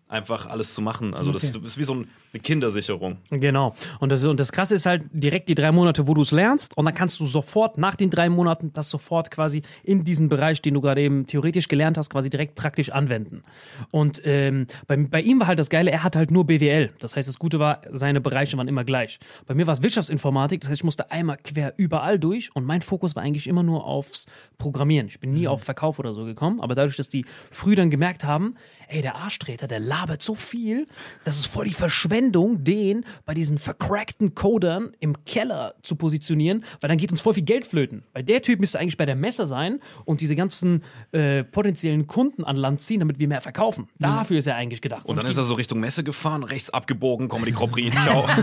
einfach alles zu machen. Also das, Okay. das ist wie so ein Eine Kindersicherung. Genau. Und das, und das Krasse ist halt direkt die drei Monate, wo du es lernst. Und dann kannst du sofort nach den drei Monaten das sofort quasi in diesen Bereich, den du gerade eben theoretisch gelernt hast, quasi direkt praktisch anwenden. Und ähm, bei, bei ihm war halt das Geile, er hat halt nur BWL. Das heißt, das Gute war, seine Bereiche waren immer gleich. Bei mir war es Wirtschaftsinformatik. Das heißt, ich musste einmal quer überall durch. Und mein Fokus war eigentlich immer nur aufs Programmieren. Ich bin nie auf Verkauf oder so gekommen. Aber dadurch, dass die früh dann gemerkt haben, ey, der Arschtreter, der labert so viel, das ist voll die Verschwendung, den bei diesen vercrackten Codern im Keller zu positionieren, weil dann geht uns voll viel Geld flöten. Weil der Typ müsste eigentlich bei der Messe sein und diese ganzen äh, potenziellen Kunden an Land ziehen, damit wir mehr verkaufen. Dafür ist er eigentlich gedacht. Und dann ist er so Richtung Messe gefahren, rechts abgebogen, Comedy Grand Prix, [LAUGHS] ciao. [LAUGHS]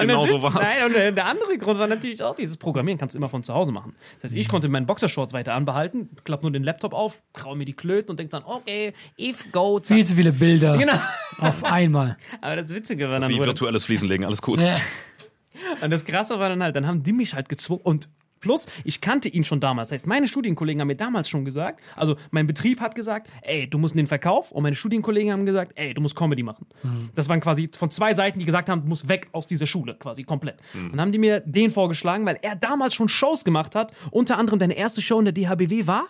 genau so war's. Nein, und der, der andere Grund war natürlich auch, dieses Programmieren kannst du immer von zu Hause machen. Das heißt, ich konnte meinen Boxershorts weiter anbehalten, klapp nur den Laptop auf, krau mir die Klöten und denk dann, okay, if go, zack. Viel zu viele Bilder Genau. auf einmal. [LAUGHS] Aber das Witzige war dann, Wie wurde- virtuelles Fliesenlegen, alles gut. Ja. Und das Krasse war dann halt, dann haben die mich halt gezwungen und plus, ich kannte ihn schon damals. Das heißt, meine Studienkollegen haben mir damals schon gesagt, also mein Betrieb hat gesagt, ey, du musst in den Verkauf und meine Studienkollegen haben gesagt, ey, du musst Comedy machen. Das waren quasi von zwei Seiten, die gesagt haben, du musst weg aus dieser Schule, quasi komplett. Und dann haben die mir den vorgeschlagen, weil er damals schon Shows gemacht hat, unter anderem deine erste Show in der DHBW war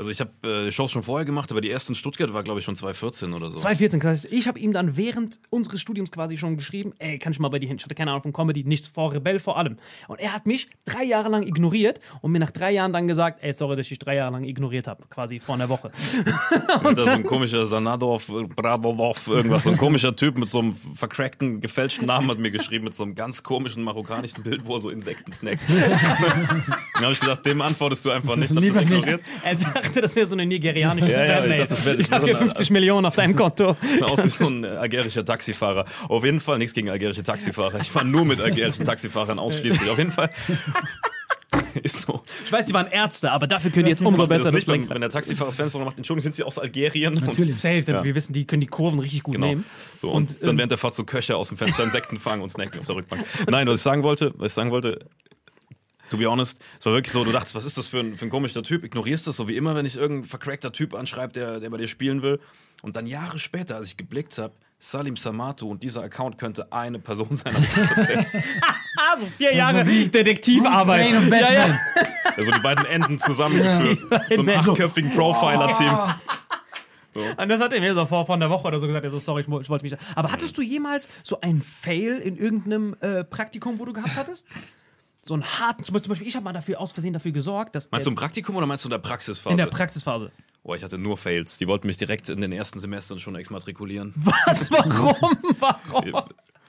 Also ich habe äh, Shows schon vorher gemacht, aber die erste in Stuttgart war, glaube ich, schon 2014 oder so. 2014. Das heißt, ich habe ihm dann während unseres Studiums quasi schon geschrieben, ey, kann ich mal bei dir hin? Ich hatte keine Ahnung von Comedy, nichts vor Rebell vor allem. Und er hat mich drei Jahre lang ignoriert und mir nach drei Jahren dann gesagt, ey, sorry, dass ich dich drei Jahre lang ignoriert habe, quasi vor einer Woche. [LAUGHS] Und da so ein komischer Sanadov, Bradolov, irgendwas, so ein komischer Typ mit so einem vercrackten, gefälschten Namen hat mir geschrieben, mit so einem ganz komischen marokkanischen Bild, wo er so Insekten snackt. [LAUGHS] Dann habe ich gedacht, dem antwortest du einfach nicht, hab das nicht. Dachte, [LAUGHS] das wäre so eine nigerianische Ja, ja, ich dachte, das wär- das Ich habe so hier eine- 50 Millionen auf deinem Konto. [LAUGHS] Sah aus wie so ein [LAUGHS] algerischer Taxifahrer. Auf jeden Fall nichts gegen algerische Taxifahrer. Ich fahre nur mit algerischen Taxifahrern ausschließlich. Auf jeden Fall ist so. Ich weiß, die waren Ärzte, aber dafür können die jetzt umso besser nicht, wenn, wenn der Taxifahrer das Fenster noch macht, Entschuldigung, sind Sie aus Algerien? Und- Natürlich. Safe, denn Ja. wir wissen, die können die Kurven richtig gut Genau. nehmen. So, und, Und, dann ähm, während der Fahrt so Köcher aus dem Fenster Insekten fangen und snacken auf der Rückbank. Nein, was ich sagen wollte, was ich sagen wollte, to be honest, es war wirklich so, du dachtest, was ist das für ein, für ein komischer Typ? Ignorierst das so wie immer, wenn ich irgendein vercrackter Typ anschreibe, der, der bei dir spielen will. Und dann Jahre später, als ich geblickt habe, Salim Samatu und dieser Account könnte eine Person sein. Ah, [LAUGHS] so vier Jahre wie Detektivarbeit. Ja, ja. Also die beiden Enden zusammengeführt. So ein achtköpfigen Profiler-Team. Und das hat er mir so vor, vor einer Woche oder so gesagt. Er so, sorry, ich, ich wollte mich. da- Aber hattest du jemals so einen Fail in irgendeinem äh, Praktikum, wo du gehabt hattest? So einen harten, zum Beispiel, zum Beispiel ich habe mal dafür aus Versehen dafür gesorgt, dass Meinst du im Praktikum oder meinst du in der Praxisphase? in der Praxisphase. Boah, ich hatte nur Fails. Die wollten mich direkt in den ersten Semestern schon exmatrikulieren. Was? Warum? [LAUGHS] Warum?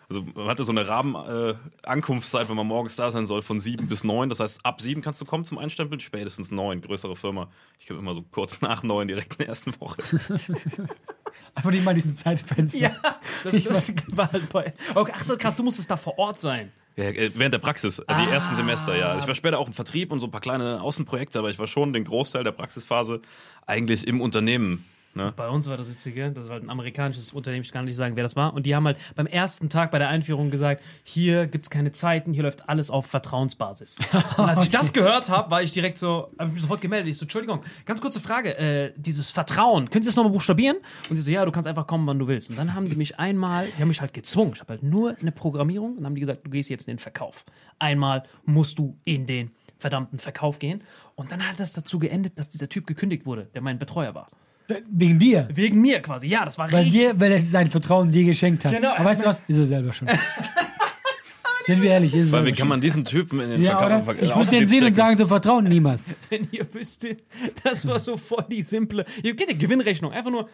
Also man hatte so eine Rahmen-Ankunftszeit, wenn man morgens da sein soll, von sieben bis neun. Das heißt, ab sieben kannst du kommen zum Einstempeln, spätestens neun, größere Firma. Ich komme immer so kurz nach neun, direkt in der ersten Woche. [LAUGHS] Einfach nicht mal in diesem Zeitfenster. Ja, das, das war halt bei. Okay, ach so, krass, du musstest da vor Ort sein. Ja, äh, während der Praxis, äh, die ersten Semester, ja. Ich war später auch im Vertrieb und so ein paar kleine Außenprojekte, aber ich war schon den Großteil der Praxisphase eigentlich im Unternehmen. Ne? Bei uns war das Witzige, das war halt ein amerikanisches Unternehmen, ich kann nicht sagen, wer das war. Und die haben halt beim ersten Tag bei der Einführung gesagt, hier gibt es keine Zeiten, hier läuft alles auf Vertrauensbasis. [LAUGHS] Und als ich das gehört habe, war ich direkt so, habe ich mich sofort gemeldet. Ich so, Entschuldigung, ganz kurze Frage, äh, dieses Vertrauen, können Sie das nochmal buchstabieren? Und die so, ja, du kannst einfach kommen, wann du willst. Und dann haben die mich einmal, die haben mich halt gezwungen. Ich habe halt nur eine Programmierung und haben die gesagt, du gehst jetzt in den Verkauf. Einmal musst du in den verdammten Verkauf gehen. Und dann hat das dazu geendet, dass dieser Typ gekündigt wurde, der mein Betreuer war. Wegen dir. Wegen mir quasi, ja, das war Weil, richtig. dir, weil er sein Vertrauen dir geschenkt hat. Genau. Aber weißt du was? Ist er selber schon. [LAUGHS] Sind wir ehrlich, ist es Weil wie kann man diesen Typen in den Ja, Verkauf- oder? Ver- Ich muss den sehen und sagen, so vertrauen niemals. Wenn ihr wüsstet, das war so voll die simple. Ihr geht die Gewinnrechnung. Einfach nur,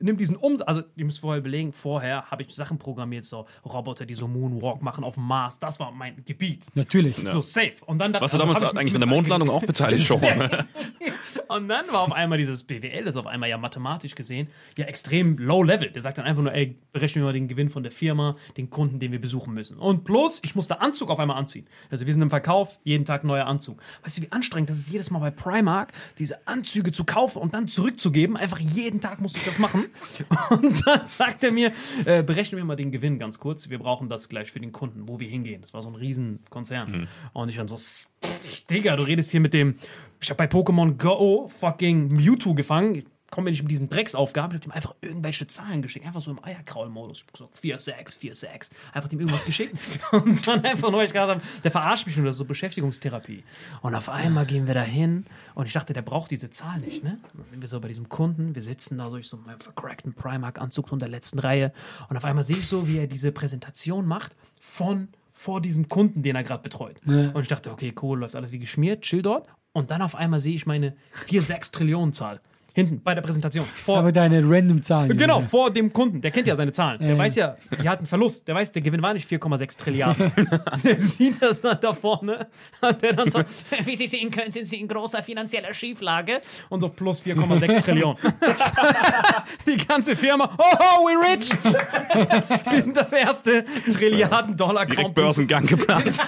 nimm diesen Umsatz. Also, ihr müsst vorher überlegen, vorher habe ich Sachen programmiert, so Roboter, die so Moonwalk machen auf dem Mars. Das war mein Gebiet. Natürlich. So safe. Und dann Warst du also damals ich mir eigentlich an der Mondlandung auch beteiligt schon? Ne? [LAUGHS] Und dann war auf einmal dieses BWL, das auf einmal ja mathematisch gesehen, ja extrem low level. Der sagt dann einfach nur, ey, berechnen wir mal den Gewinn von der Firma, den Kunden, den wir besuchen müssen. Und plus, ich musste Anzug auf einmal anziehen. Also wir sind im Verkauf, jeden Tag neuer Anzug. Weißt du, wie anstrengend das ist, jedes Mal bei Primark diese Anzüge zu kaufen und dann zurückzugeben. Einfach jeden Tag musste ich das machen. [LAUGHS] Und dann sagt er mir, äh, berechnen wir mal den Gewinn ganz kurz. Wir brauchen das gleich für den Kunden, wo wir hingehen. Das war so ein Riesenkonzern. Und ich dann so, pff, Digga, du redest hier mit dem ich habe bei Pokémon Go fucking Mewtwo gefangen. Komme mir nicht mit diesen Drecksaufgaben, ich habe ihm einfach irgendwelche Zahlen geschickt, einfach so im Eierkraul-Modus. Ich hab gesagt, 4, 6, 4, 6. Einfach dem irgendwas geschickt. [LAUGHS] [LAUGHS] Und dann einfach nur, ich gedacht habe, der verarscht mich nur, das ist so Beschäftigungstherapie. Und auf einmal gehen wir da hin und ich dachte, der braucht diese Zahl nicht, ne? Dann sind wir so bei diesem Kunden, wir sitzen da so, ich so in meinem vercrackten Primark-Anzug unter der letzten Reihe und auf einmal sehe ich so, wie er diese Präsentation macht von vor diesem Kunden, den er gerade betreut. Und ich dachte, okay, cool, läuft alles wie geschmiert, chill dort. Und dann auf einmal sehe ich meine 4-6 Trillionen Zahl. Hinten bei der Präsentation. Vor, Aber deine random Zahlen. Genau, Ja. vor dem Kunden. Der kennt ja seine Zahlen. Der Ja, weiß ja, die hat einen Verlust. Der weiß, der Gewinn war nicht 4,6 Trilliarden. [LAUGHS] der sieht das dann da vorne. Und der dann so, [LAUGHS] wie Sie sehen können, sind Sie in großer finanzieller Schieflage. Und so plus 4,6 Trillionen. [LAUGHS] die ganze Firma, oh, oh, we rich. Wir sind das erste Trilliarden-Dollar-Company. Direkt Börsengang geplant.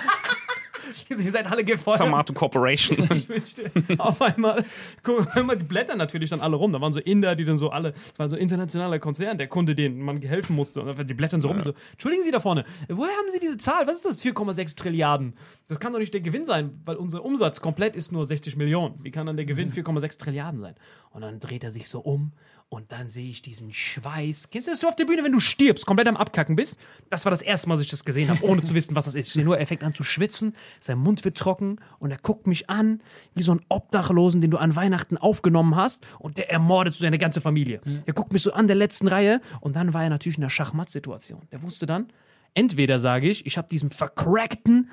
[LAUGHS] Ihr seid alle gefeuert. Samato Corporation. [LAUGHS] Ich wünschte, auf einmal, guck mal, die blättern natürlich dann alle rum. Da waren so Inder, die dann so alle, es war so ein internationaler Konzern, der Kunde, den man helfen musste. Und dann- die blättern so rum. und So, Entschuldigen Sie da vorne, woher haben Sie diese Zahl? Was ist das? 4,6 Trilliarden. Das kann doch nicht der Gewinn sein, weil unser Umsatz komplett ist nur 60 Millionen. Wie kann dann der Gewinn 4,6 Trilliarden sein? Und dann dreht er sich so um und dann sehe ich diesen Schweiß. Kennst du das so auf der Bühne, wenn du stirbst, komplett am Abkacken bist? Das war das erste Mal, dass ich das gesehen habe, ohne zu wissen, was das ist. Ich sehe nur, er fängt an zu schwitzen, sein Mund wird trocken und er guckt mich an, wie so ein Obdachlosen, den du an Weihnachten aufgenommen hast und der ermordet so seine ganze Familie. Er guckt mich so an der letzten Reihe und dann war er natürlich in einer Schachmatt-Situation. Der wusste dann, entweder sage ich, ich habe diesem vercrackten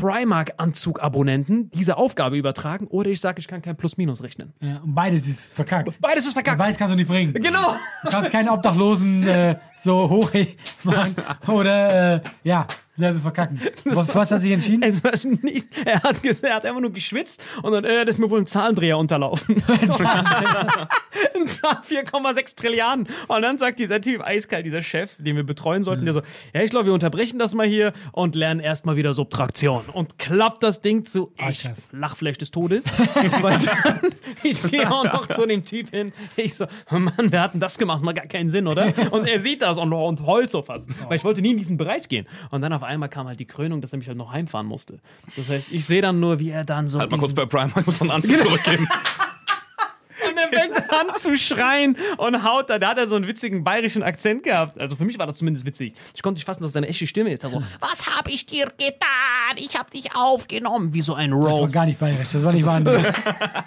Primark-Anzug-Abonnenten diese Aufgabe übertragen oder ich sage, ich kann kein Plus-Minus rechnen. Ja, und beides ist verkackt. Beides ist verkackt. Beides kannst du nicht bringen. Genau. Du kannst keinen Obdachlosen äh, so hoch [LAUGHS] machen oder äh, ja, selber verkacken. [LAUGHS] Was, was hat sich entschieden? Es war nicht, er hat er hat einfach nur geschwitzt und dann, äh, das ist mir wohl ein Zahlendreher unterlaufen. [LAUGHS] [LAUGHS] ein Zahl 4,6 Trilliarden. Und dann sagt dieser Typ, eiskalt, dieser Chef, den wir betreuen sollten, der so, ja, ich glaube, wir unterbrechen das mal hier und lernen erstmal wieder Subtraktion. Und klappt das Ding zu, ich, Chef. Lachfleisch des Todes. Ich gehe auch noch zu dem Typ hin. Ich so, Mann, wir hatten das gemacht, mal gar keinen Sinn, oder? Und er sieht das und, und heult so fast. Weil ich wollte nie in diesen Bereich gehen. Und dann auf einmal kam halt die Krönung, dass er mich halt noch heimfahren musste. Das heißt, ich sehe dann nur, wie er dann so. Halt mal kurz bei Primark, muss man einen Anzug [LAUGHS] zurückgeben. und er fängt an zu schreien und haut da. Da hat er so einen witzigen bayerischen Akzent gehabt. Also für mich war das zumindest witzig. Ich konnte nicht fassen, dass es seine echte Stimme ist. Also, [LAUGHS] was hab ich dir getan? Ich hab dich aufgenommen. Wie so ein Das war Rose. gar nicht bayerisch, das war nicht wahr. [LAUGHS]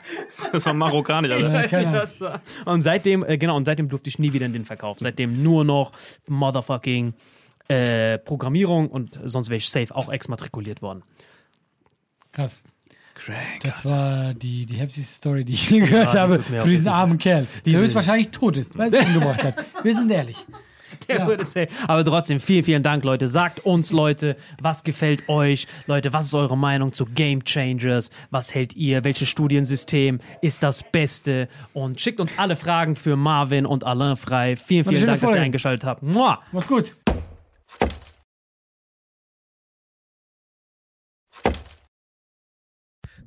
Das war marokkanisch, Alter. Weiß keine nicht, was war. Und seitdem, äh, genau, und seitdem durfte ich nie wieder in den Verkauf. Seitdem nur noch motherfucking äh, Programmierung und sonst wäre ich safe auch exmatrikuliert worden. Krass. Craig. Das war die, die heftigste Story, die ich je gehört Ja, habe für diesen armen Kerl, der höchstwahrscheinlich tot ist, weil es ihn umgebracht hat. [LAUGHS] Wir sind ehrlich. Ja. Aber trotzdem, vielen, vielen Dank, Leute. Sagt uns, Leute, was gefällt euch? Leute, was ist eure Meinung zu Game Changers? Was hält ihr? Welches Studiensystem ist das Beste? Und schickt uns alle Fragen für Marvin und Alain frei. Vielen, vielen Dank, dass ihr Folge. eingeschaltet habt. Mua! Mach's gut.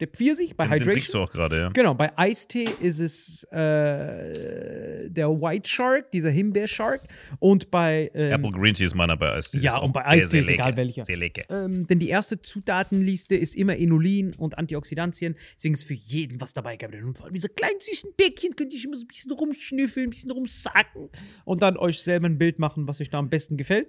Der Pfirsich bei Den, den trinkst Hydration. du auch gerade, ja. Genau, bei Eistee ist es äh, der White Shark, dieser Himbeer-Shark. Und bei. Ähm, Apple Green Tea ist meiner bei Eistee. Ja, und bei Eistee ist egal lecker. welcher. Sehr lecker. ähm, denn die erste Zutatenliste ist immer Inulin und Antioxidantien. Deswegen ist für jeden was dabei gehabt. Und vor allem diese kleinen süßen Bäckchen könnt ihr immer so ein bisschen rumschnüffeln, ein bisschen rumsacken und dann euch selber ein Bild machen, was euch da am besten gefällt.